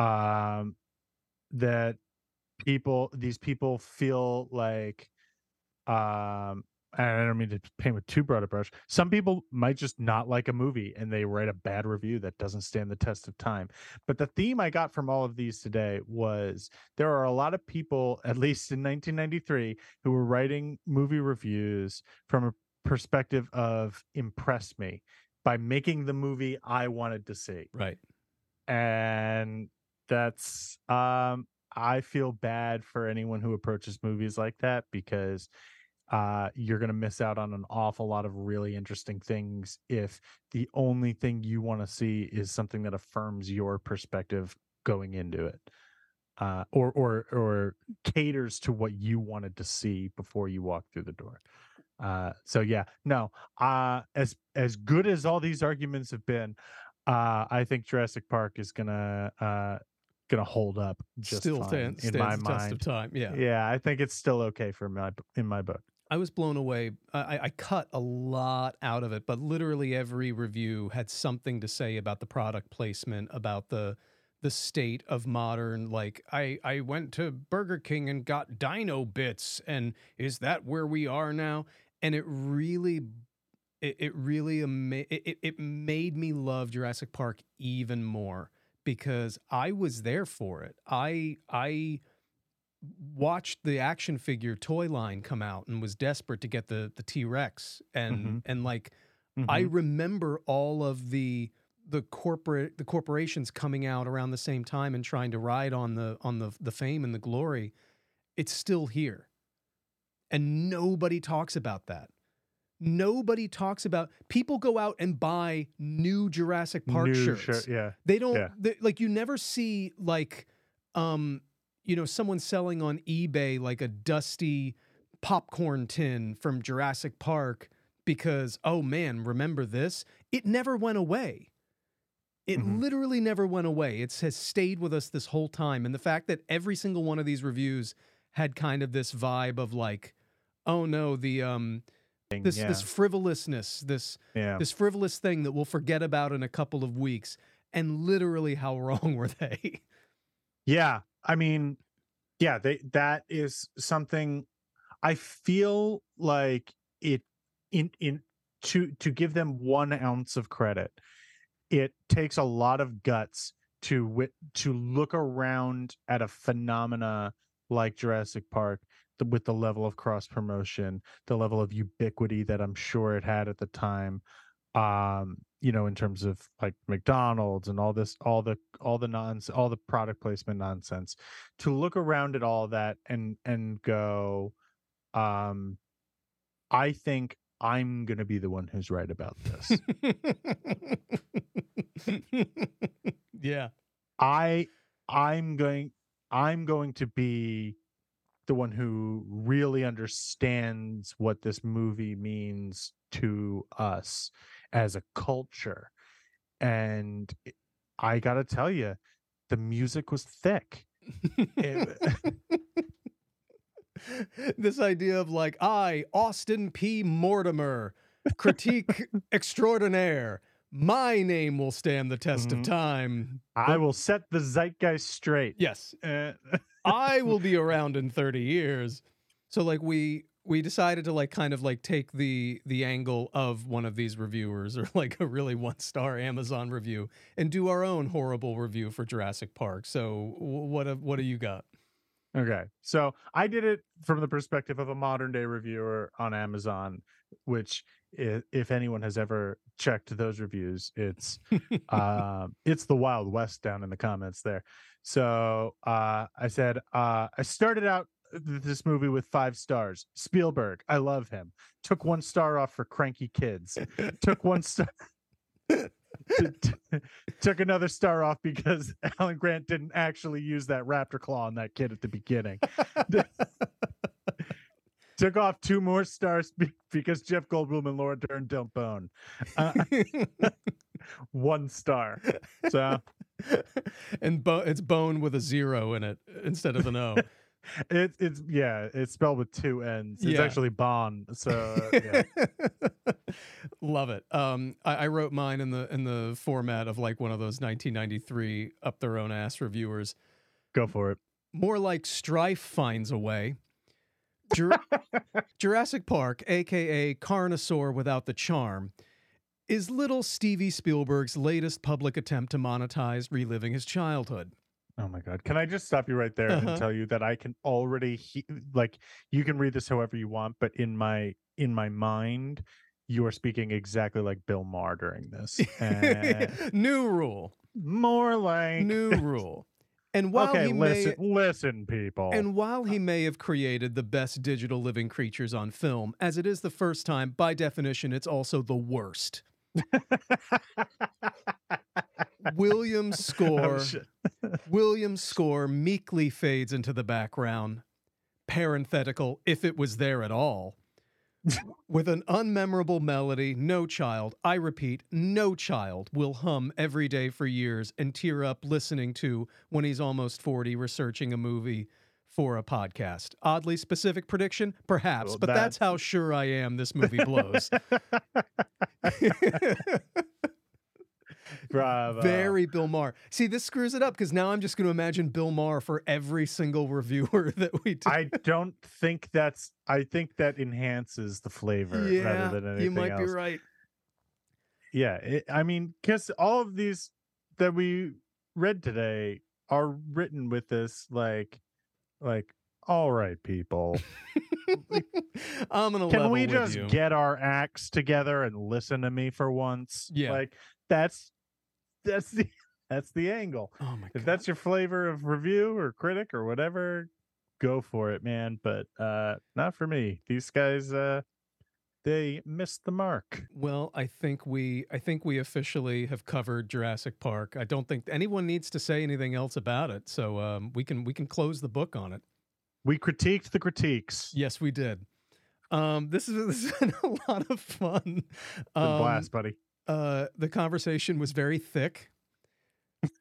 um that people these people feel like um and I don't mean to paint with too broad a brush. Some people might just not like a movie and they write a bad review that doesn't stand the test of time. But the theme I got from all of these today was there are a lot of people, at least in 1993, who were writing movie reviews from a perspective of impress me by making the movie I wanted to see Right. and that's um i feel bad for anyone who approaches movies like that because uh you're going to miss out on an awful lot of really interesting things if the only thing you want to see is something that affirms your perspective going into it uh, or or or caters to what you wanted to see before you walk through the door. Uh, so yeah, no. Uh, as as good as all these arguments have been, uh, I think Jurassic Park is gonna uh, gonna hold up just Still fine stands, in my mind. of time. Yeah. Yeah, I think it's still okay for my in my book. I was blown away. I, I cut a lot out of it, but literally every review had something to say about the product placement, about the the state of modern. Like I I went to Burger King and got Dino bits, and is that where we are now? And it really, it, it really ama- it- it made me love Jurassic Park even more because I was there for it. I I watched the action figure toy line come out and was desperate to get the the T-Rex and Mhm. and like I Mhm. remember all of the the corporate the corporations coming out around the same time and trying to ride on the on the the fame and the glory. It's still here. And nobody talks about that. Nobody talks about people go out and buy new Jurassic Park New shirts. shirt, yeah. They don't Yeah. they, like you never see like um you know someone selling on eBay like a dusty popcorn tin from Jurassic Park because oh man, remember this? It never went away. It Mhm. literally never went away. It has stayed with us this whole time and the fact that every single one of these reviews had kind of this vibe of like oh no, the um this yeah. this frivolousness, this yeah. this frivolous thing that we'll forget about in a couple of weeks. And literally, how wrong were they? Yeah, I mean, yeah, they that is something I feel like it in in to to give them one ounce of credit, it takes a lot of guts to wit to look around at a phenomena like Jurassic Park the, with the level of cross promotion, the level of ubiquity that I'm sure it had at the time, um you know in terms of like mcdonald's and all this all the all the nonsense all the product placement nonsense to look around at all that and and go um i think i'm gonna be the one who's right about this yeah. i i'm going i'm going to be the one who really understands what this movie means to us as a culture and i gotta tell you the music was thick It- this idea of like, I, Austin P. Mortimer, critique extraordinaire. My name will stand the test of Mhm. time. i will set the zeitgeist straight Yes. Uh, I will be around in 30 years. So like we we decided to like kind of like take the the angle of one of these reviewers or like a really one star Amazon review and do our own horrible review for Jurassic Park. So what have, what do you got? Okay. So I did it from the perspective of a modern day reviewer on Amazon, which if anyone has ever checked those reviews, it's um it's the Wild West down in the comments there. So uh I said uh I started out this movie with five stars. Spielberg, I love him. Took one star off for cranky kids. Took one star took another star off because Alan Grant didn't actually use that raptor claw on that kid at the beginning. took off two more stars be- because Jeff Goldblum and Laura Dern don't bone. Uh, one star. So and bo- it's bone with a zero in it instead of an O. it's it's yeah, it's spelled with two N's. It's Yeah. actually Bon. So yeah. Love it. Um, I, I wrote mine in the in the format of like one of those 1993 up their own ass reviewers. go for it. More like Strife finds a way. Jur- Jurassic Park, aka Carnosaur without the charm, is little Stevie Spielberg's latest public attempt to monetize reliving his childhood. Oh my god. Can I just stop you right there Uh-huh. and tell you that I can already he- like you can read this however you want, but in my in my mind you are speaking exactly like Bill Maher during this. And New rule. more like New rule. And while Okay, he listen may listen people. And while he may have created the best digital living creatures on film, as it is the first time, by definition, it's also the worst. Williams' oh, score. sh- Williams' score meekly fades into the background. Parenthetical, if it was there at all. With an unmemorable melody, no child, I repeat, no child will hum every day for years and tear up listening to when he's almost 40 researching a movie for a podcast. Oddly specific prediction? Perhaps, Well, but that's that- how sure I am this movie blows. Bravo. Very Bill Maher. See, this screws it up because now I'm just going to imagine Bill Maher for every single reviewer that we do. I don't think that's. I think that enhances the flavor yeah, rather than anything else. you might else. be right. Yeah, it, I mean, because all of these that we read today are written with this like, like, all right, people, I'm gonna can we just you. get our acts together and listen to me for once? Yeah. like that's that's the that's the angle. Oh my God. If that's your flavor of review or critic or whatever, go for it, man. But uh not for me. These guys, uh they missed the mark. well, I think we, I think we officially have covered Jurassic Park. I don't think anyone needs to say anything else about it, so um, we can we can close the book on it. We critiqued the critiques. Yes, we did. Um, this is this has been a lot of fun. Um, blast, buddy. uh, the conversation was very thick.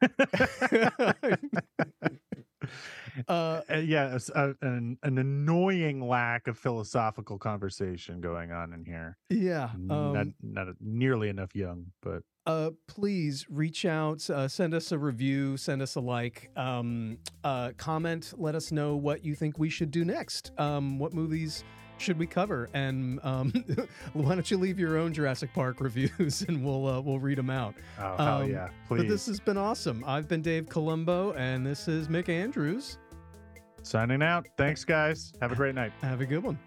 uh, yeah, a, an an annoying lack of philosophical conversation going on in here. yeah. not Um, not nearly enough Jung, but uh, please reach out, uh, send us a review, send us a like, um, uh, comment, let us know what you think we should do next. Um, what movies should we cover? And um, why don't you leave your own Jurassic Park reviews and we'll uh, we'll read them out. oh hell Um, yeah, please. But this has been awesome. I've been Dave Columbo, and this is Mick Andrews. Signing out. Thanks, guys. Have a great night. Have a good one.